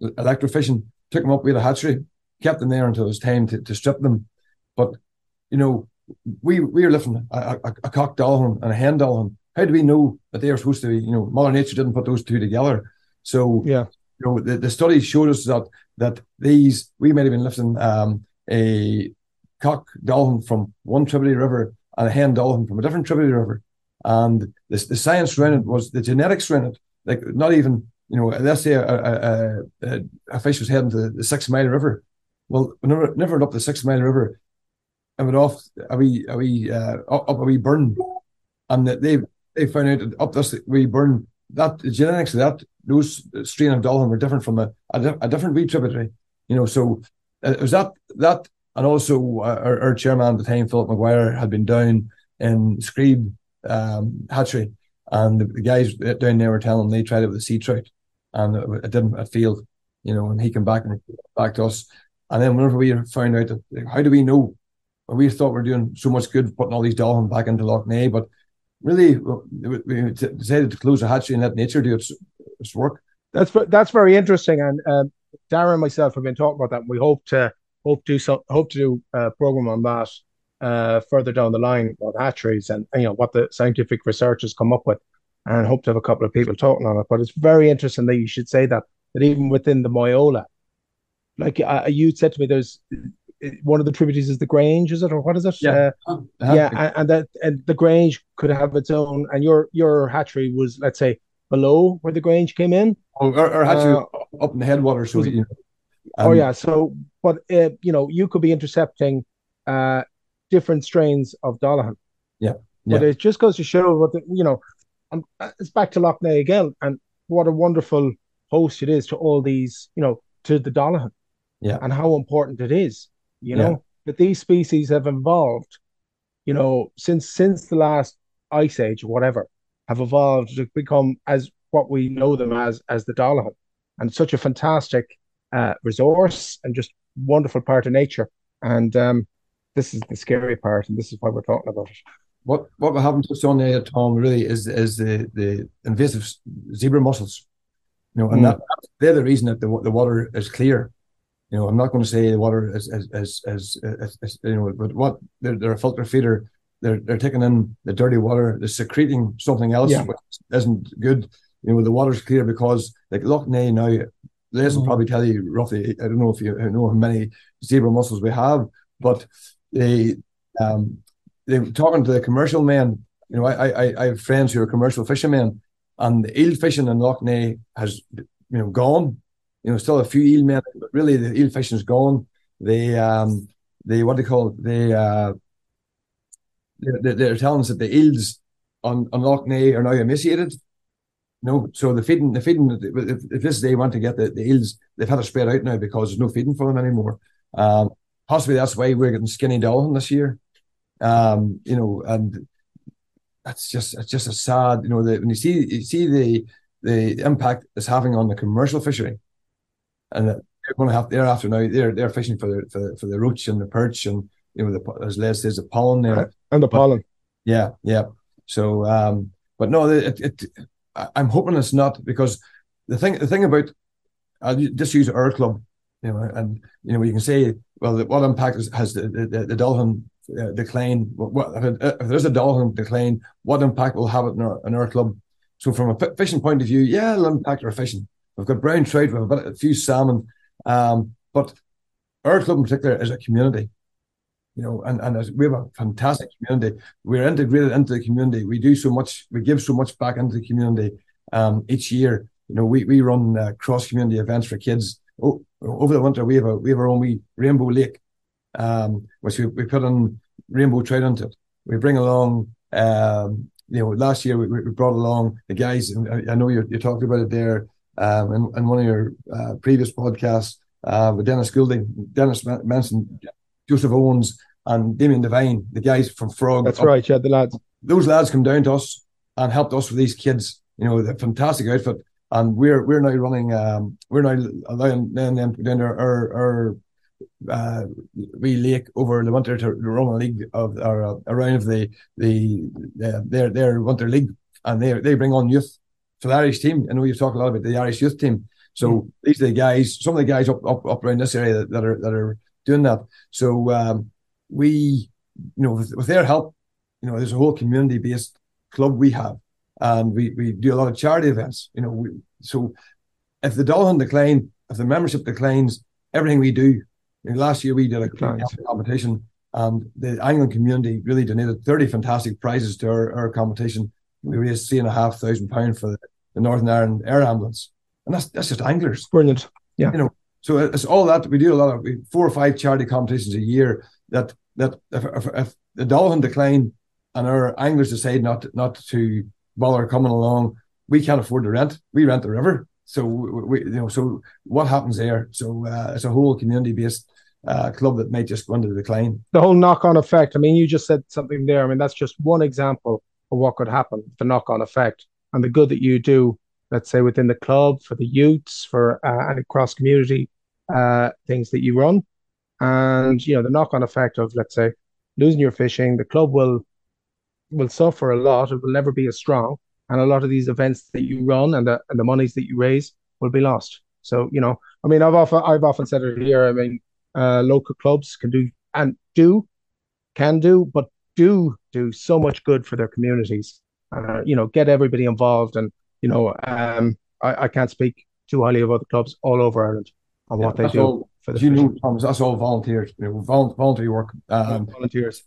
electrofishing, took them up with a hatchery, kept them there until it was time to, to strip them but you know, we we are lifting a, a, a cock dollaghan and a hen dollaghan. How do we know that they are supposed to be? You know, Mother Nature didn't put those two together. So yeah, you know, the, the studies showed us that that these we might have been lifting um, a cock dollaghan from one tributary river and a hen dollaghan from a different tributary river. And the, the science around it was the genetics around it. Like not even, you know, let's say a, a, a, a fish was heading to the Six Mile River. Well, never, never up the Six Mile River, I went off a wee a wee uh, up a wee burn, and that they they found out that up this wee burn that the genetics of that those strain of dollaghan were different from a, a, a different wee tributary. You know, so uh, it was that that and also uh, our, our, chairman at the time, Philip McGuire, had been down in Screeb um, hatchery, and the, the, guys down there were telling them they tried it with a sea trout, and it, it didn't it failed. You know, and he came back and back to us. And then whenever we found out that, how do we know we thought we are doing so much good putting all these dollaghans back into Lough Neagh, but really we decided to close the hatchery and let nature do its, its work. That's that's very interesting, and uh, Darren and myself have been talking about that. We hope to hope to do so, hope to do a program on that uh, further down the line about hatcheries and, and you know what the scientific research has come up with, and hope to have a couple of people talking on it. But it's very interesting that you should say that that even within the Moyola, like uh, you said to me, there's one of the tributaries is the Grange, is it, or what is it? Yeah, uh, yeah, and, and, that and the Grange could have its own, and your your hatchery was, let's say, below where the Grange came in. Oh, our, our hatchery uh, up in the headwaters, so you know, um, oh yeah, so but uh, you know you could be intercepting uh different strains of Dollaghan. Yeah, yeah. But it just goes to show what the, you know. And uh, it's back to Lough Neagh again, and what a wonderful host it is to all these, you know, to the Dollaghan. Yeah, and how important it is you know, yeah. that these species have evolved, you know, since since the last ice age or whatever, have evolved to become as what we know them as as the dollaghan, and such a fantastic uh, resource and just wonderful part of nature. And um, this is the scary part, and this is why we're talking about it. what what we haven't touched on there, Tom, really is is the the invasive zebra mussels. You know, and mm. that they're the reason that the the water is clear. You know, I'm not going to say the water is as is, is you know, but what they're, they're a filter feeder. They're they're taking in the dirty water. They're secreting something else, yeah. which isn't good. You know, the water's clear because like Lough Neagh now. Les will mm. probably tell you roughly. I don't know if you know how many zebra mussels we have, but they um they were talking to the commercial men. You know, I I, I have friends who are commercial fishermen, and the eel fishing in Lough Neagh has you know gone. You know, still a few eel men, but really the eel fishing's gone. They um they what they call it, they uh they're, they're telling us that the eels on on Lough Neagh are now emaciated. No, so the feeding, the feeding. If, if this they want to get the, the eels, they've had to spread out now because there's no feeding for them anymore. Um, possibly that's why we're getting skinny dollaghan this year. Um, you know, and that's just it's just a sad, you know, the, when you see you see the the impact it's having on the commercial fishery, and they're going to have thereafter now they're they're fishing for the for, for the roach and the perch and you know the as Les says the pollan there and the pollan. But, yeah, yeah. So, um, but no, it, it I'm hoping it's not because the thing the thing about I'll just use our club, you know, and you know you can say well what impact has the the, the dollaghan uh, decline, what, if, if, there's a dollaghan decline, what impact will have it in our, in our club? So from a fishing point of view, yeah, it'll impact our fishing. We've got brown trout, we've got a few salmon, um, but our club in particular is a community, you know, and, and we have a fantastic community. We're integrated into the community. We do so much, we give so much back into the community um, each year. You know, we, we run uh, cross community events for kids. Oh, over the winter, we have a we have our own wee Rainbow Lake um, which we, we put on rainbow trout into it. We bring along, um, you know, last year we, we brought along the guys, I know you you talked about it there um, in, in one of your uh, previous podcasts uh, with Dennis Goulding, Dennis mentioned Joseph Owens and Damien Devine, the guys from Frog. That's up. right, yeah, the lads. Those lads come down to us and helped us with these kids. You know, the fantastic outfit, and we're we're now running. Um, we're now allowing them to down our, our, uh, we lake over the winter to the Roman League of or uh, around the the uh, their their winter league, and they they bring on youth for the Irish team. I know you've talked a lot about the Irish youth team. So mm. these are the guys, some of the guys up up, up around this area that, that are that are doing that. So um, we, you know, with, with their help, you know, there's a whole community based club we have, and we we do a lot of charity events. You know, we, so if the dollaghan decline, if the membership declines, everything we do last year we did a competition, and the angling community really donated 30 fantastic prizes to our, our competition. We raised three and a half thousand pounds for the, the Northern Ireland Air Ambulance, and that's that's just anglers. Brilliant, yeah. You know, so it's all that we do a lot of four or five charity competitions a year. That that if, if, if the dollaghan decline and our anglers decide not not to bother coming along, we can't afford to rent. We rent the river. So we, you know, so what happens there? So uh, it's a whole community based uh, club that may just go into decline. The whole knock on effect. I mean, you just said something there. I mean, that's just one example of what could happen, the knock on effect, and the good that you do, let's say, within the club, for the youths, for uh, any cross community uh, things that you run. And, you know, the knock on effect of, let's say, losing your fishing, the club will will suffer a lot. It will never be as strong. And a lot of these events that you run and the and the monies that you raise will be lost. So, you know, I mean, I've often I've often said it here. I mean, uh, local clubs can do and do can do, but do do so much good for their communities. Uh, you know, get everybody involved, and you know, um, I, I can't speak too highly of other clubs all over Ireland on yeah, what they do. All, for the you know, Thomas, that's all volunteers, you know, voluntary work. Um, volunteers,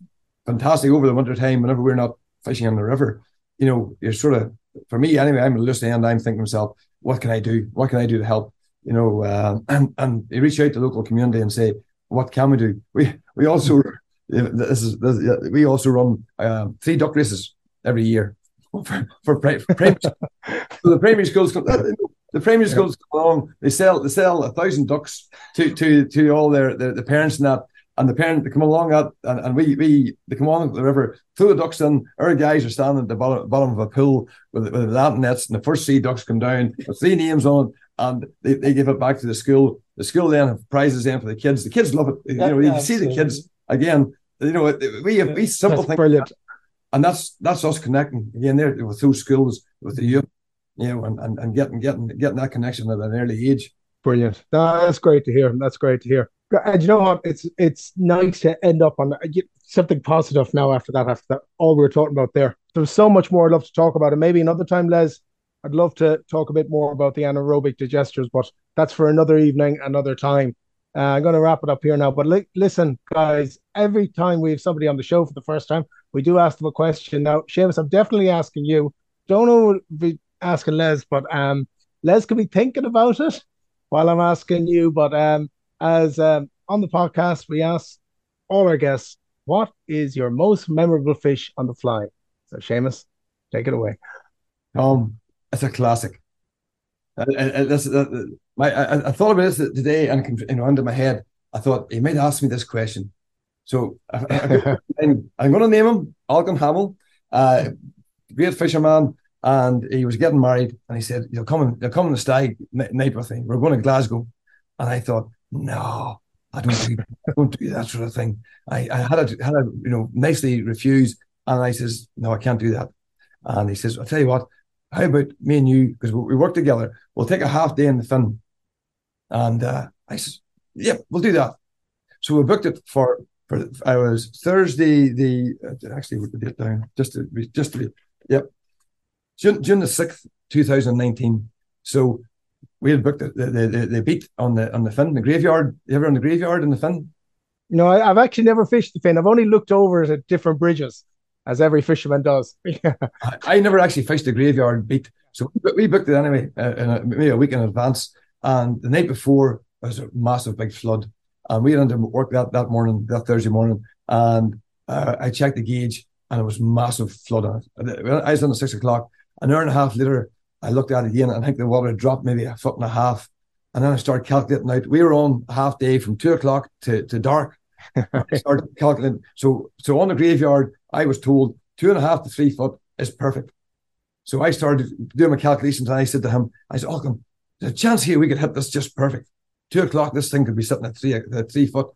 fantastic over the winter time. Whenever we're not fishing on the river, you know, you're sort of for me anyway. I'm a listening and I'm thinking to myself, what can I do? What can I do to help? you know, uh, <clears throat> and and you reach out to the local community and say, what can we do? We we also this is this, we also run uh, three duck races every year <laughs> for for, for primary. so the primary schools come, the primary schools come along. They sell they sell a thousand ducks to to to all their, their the parents and that. And the parents they come along and, and we we they come along the river, throw the ducks in. Our guys are standing at the bottom, bottom of a pool with, with the nets, and the first three ducks come down with three names on it, and they, they give it back to the school. The school then have prizes in for the kids. The kids love it. You know, you see the kids again. You know, we have we simple things. Brilliant. and that's that's us connecting again there with those schools with the youth, you know, and, and, and getting getting getting that connection at an early age. Brilliant. No, that's great to hear. That's great to hear. And you know what? It's it's nice to end up on uh, something positive now after that. After that, all we were talking about there. There's so much more I'd love to talk about, and maybe another time, Les. I'd love to talk a bit more about the anaerobic digesters, but that's for another evening, another time. Uh, I'm going to wrap it up here now. But li- listen, guys, every time we have somebody on the show for the first time, we do ask them a question. Now, Seamus, I'm definitely asking you. Don't know be asking Les, but um, Les could be thinking about it while I'm asking you. But um, as um, on the podcast, we ask all our guests, what is your most memorable fish on the fly? So, Seamus, take it away. Um, it's a classic. Uh, uh, this, uh, my, I, I, thought about this today and you know under my head. I thought he might ask me this question. So I, am going to name him Alcon Hamill, uh, great fisherman, and he was getting married. And he said, "You'll come, and, you'll come on the stag night with me. We're going to Glasgow." And I thought, "No, I don't do, I don't do that sort of thing." I, I had to had to you know nicely refuse, and I says, "No, I can't do that." And he says, "I'll tell you what." How about me and you, because we work together, we'll take a half day in the Finn. And uh, I said, yeah, we'll do that. So we booked it for, for I was Thursday, the, uh, actually, we it down, just to be, just to be, yep, June, June the 6th, 2019. So we had booked the, the, the, the beat on the, on the Finn, the graveyard. You ever on the graveyard in the Finn? No, I, have actually never fished the Finn. I've only looked over at different bridges as every fisherman does. <laughs> I never actually fished the graveyard beat, so we booked it anyway, uh, a, maybe a week in advance. And the night before there was a massive big flood, and we had to work that that morning, that Thursday morning, and uh, I checked the gauge, and it was massive flood. I was on at six o'clock. An hour and a half later, I looked at it again, and I think the water had dropped maybe a foot and a half. And then I started calculating out. We were on half day from two o'clock to, to dark. I started calculating. So so on the graveyard, I was told two and a half to three foot is perfect. So I started doing my calculations and I said to him, I said, Oh, there's a chance here we could hit this just perfect. Two o'clock, this thing could be sitting at three at three foot.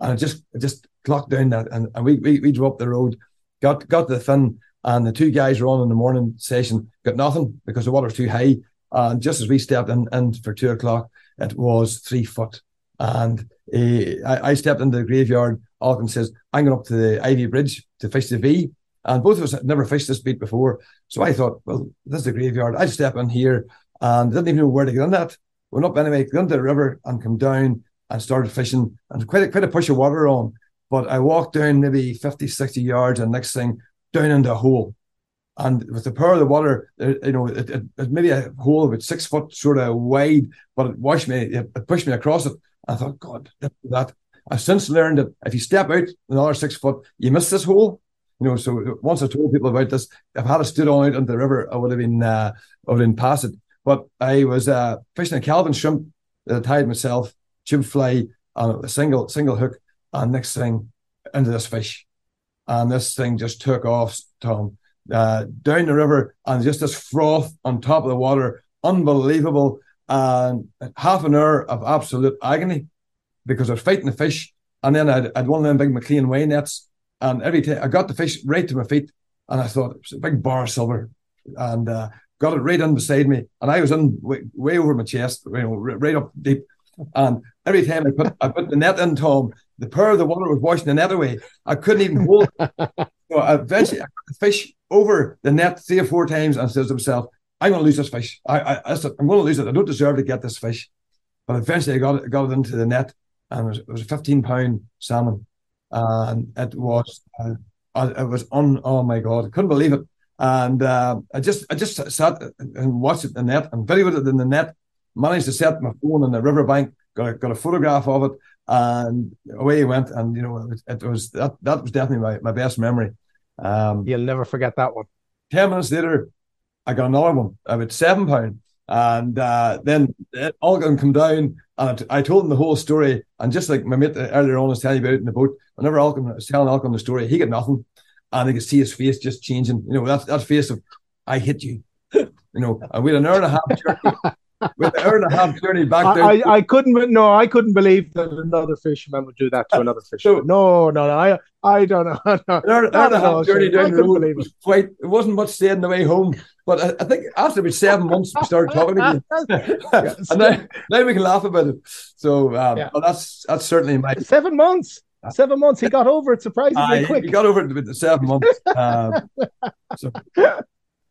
And it just just clocked down that and, and we, we we drove up the road, got got to the Finn, and the two guys were on in the morning session, got nothing because the water was too high. And just as we stepped in, in for two o'clock, it was three foot. And uh, I, I stepped into the graveyard Alcon says, I'm going up to the Ivy Bridge to fish the V. And both of us had never fished this beat before. So I thought, well, this is the graveyard. I'd step in here and didn't even know where to get in that. Went up anyway, got into the river and come down and started fishing and quite a, quite a push of water on. But I walked down maybe 50, 60 yards and next thing down into a hole. And with the power of the water, you know, it, it, it maybe a hole about six foot sort of wide, but it washed me, it pushed me across it. I thought, God, that I've since learned that if you step out another six foot, you miss this hole. You know, so once I told people about this, if I had a stood on out into the river, I would have been uh, I would have been past it. But I was uh, fishing a Calvin shrimp that I tied myself, tube fly on a single single hook, and next thing into this fish, and this thing just took off, Tom, uh, down the river, and just this froth on top of the water, unbelievable, and half an hour of absolute agony because I was fighting the fish, and then I'd, I'd one of them big McLean weigh nets, and every time I got the fish right to my feet, and I thought it was a big bar of silver, and uh, got it right in beside me, and I was in way, way over my chest, you know, right up deep, and every time I put I put the net in, Tom, the power of the water was washing the net away. I couldn't even hold. it. <laughs> so I eventually, I put the fish over the net three or four times, and says to himself, "I'm going to lose this fish. I, I, I said, I'm going to lose it. I don't deserve to get this fish." But eventually, I got it, got it into the net, and it was, it was a 15 pound salmon. And it was, uh, it was on, oh my God, I couldn't believe it. And uh, I just, I just sat and watched it in the net and videoed it in the net, managed to set my phone on the riverbank, got a, got a photograph of it, and away he went. And, you know, it, it was, that, that was definitely my, my best memory. Um, You'll never forget that one. 10 minutes later, I got another one about seven pound. And uh, then it all going come down. And I told him the whole story. And just like my mate earlier on was telling you about in the boat, whenever Alcon was telling Alcon the story, he got nothing. And I could see his face just changing. You know, that, that face of, I hit you. <laughs> you know, and we had an hour and a half journey. <laughs> with an hour and a half journey back I, there. I, I couldn't no I couldn't believe that another fisherman would do that to another <laughs> fisherman. No, no, no. I I don't know. No, an hour, hour and a Not at all, half journey down the road was quite. It wasn't much staying the way home, but I, I think after about seven months we started talking again, <laughs> and now, now we can laugh about it. So, um, Yeah. well, that's that's certainly my. Seven months. Seven months. He got over it surprisingly I quick. He got over it with the seven months. Um, so <laughs>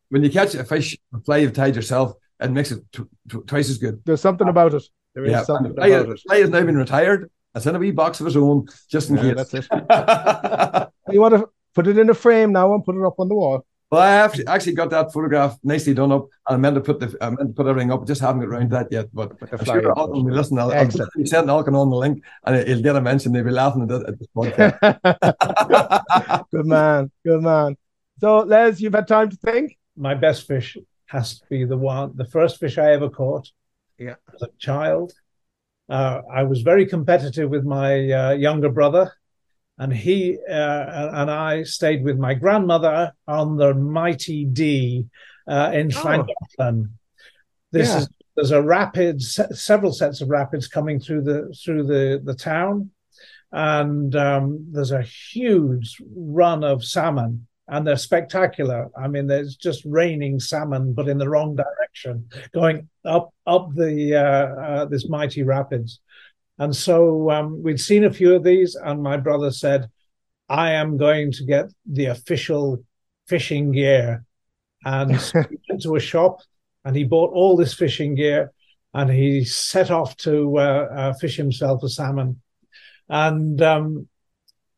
when you catch a fish, a fly you've tied yourself, it makes it tw- tw- twice as good. There's something about it. There is Yeah, something and the fly, about it. fly has now been retired. It's in a wee box of his own, just in Yeah, case. that's it. <laughs> You want to put it in a frame now and put it up on the wall. Well, I actually, actually got that photograph nicely done up, and I meant to put the I meant to put everything up. Just haven't got around to that yet. But With the I'm sure up. Alton will listen. I'll, I'll Excellent. be sending Alton on the link, and he'll get a mention. They'll be laughing at, it at this podcast. <laughs> good man. Good man. So, Les, you've had time to think? My best fish has to be the one, the first fish I ever caught. Yeah. As a child, uh, I was very competitive with my uh, younger brother, and he uh, and I stayed with my grandmother on the Mighty Dee uh, in Oh. Llangollen. This Yeah. is there's a rapids, se- several sets of rapids coming through the through the the town, and um, there's a huge run of salmon, and they're spectacular. I mean, there's just raining salmon, but in the wrong direction, going up up the uh, uh, this mighty rapids. And so um, we'd seen a few of these, and my brother said, "I am going to get the official fishing gear." And so <laughs> he went to a shop, and he bought all this fishing gear, and he set off to uh, uh, fish himself a salmon. And um,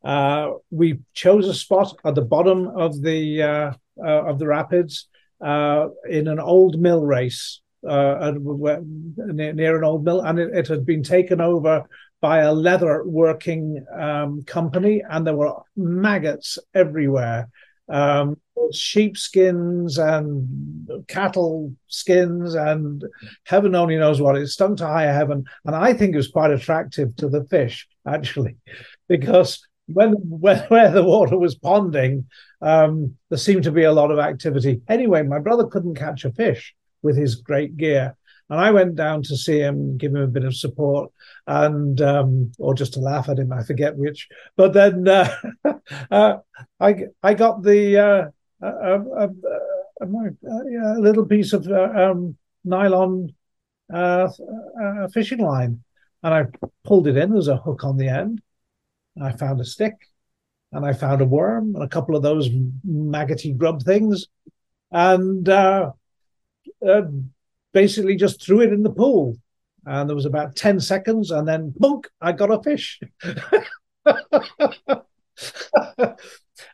uh, we chose a spot at the bottom of the uh, uh, of the rapids uh, in an old mill race uh, near, an old mill, and it, it had been taken over by a leather working um, company, and there were maggots everywhere. Um, sheepskins and cattle skins and heaven only knows what it stunk to high heaven. And i think it was quite attractive to the fish actually <laughs> because when when <laughs> where the water was ponding um, there seemed to be a lot of activity. Anyway my brother couldn't catch a fish with his great gear and i went down to see him give him a bit of support and um, or just to laugh at him i forget which but then uh, <laughs> uh, i i got the uh, a, little piece of uh, um, nylon uh, uh, fishing line, and I pulled it in. There's a hook on the end. I found a stick, and I found a worm and a couple of those maggoty grub things, and uh, basically just threw it in the pool. And there was about ten seconds, and then bunk, I got a fish. <laughs>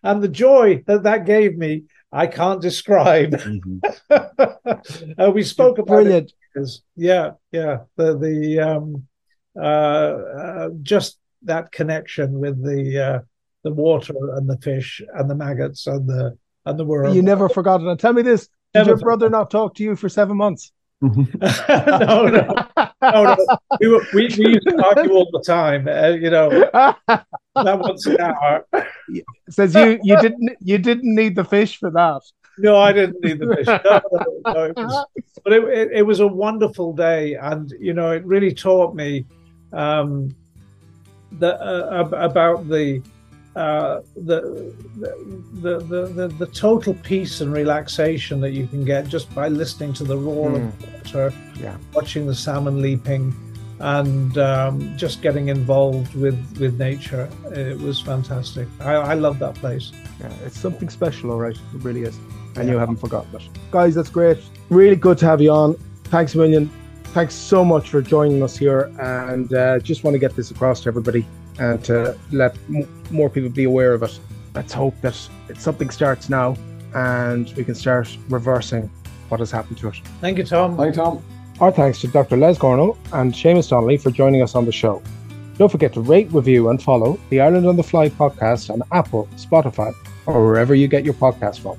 and the joy that that gave me, I can't describe. <laughs> uh, we spoke about it Brilliant. because yeah yeah the the um uh, uh just that connection with the uh the water and the fish and the maggots and the and the worm You never forgot it. And tell me this did your brother not talk to you for seven months? <laughs> no no. No no. We, were, we, we used to argue all the time uh, you know. That once an hour Says you you didn't you didn't need the fish for that. no I didn't need the fish. No, no, no, it was, but it, it, it was a wonderful day and you know it really taught me um the uh, about the uh the, the, the the the total peace and relaxation that you can get just by listening to the roar of water Yeah. watching the salmon leaping and um, just getting involved with with nature it was fantastic i, I love that place Yeah, it's something special, all right. It really is. And you haven't forgotten it. Guys, that's great. Really good to have you on. Thanks a million. Thanks so much for joining us here. And uh, just want to get this across to everybody and to let m- more people be aware of it. Let's hope that something starts now and we can start reversing what has happened to it. thank you tom Thanks, Tom. Our thanks to Dr. Les Gornall and Seamus Donnelly for joining us on the show. Don't forget to rate, review, and follow the Ireland on the Fly podcast on Apple, Spotify, or wherever you get your podcast from.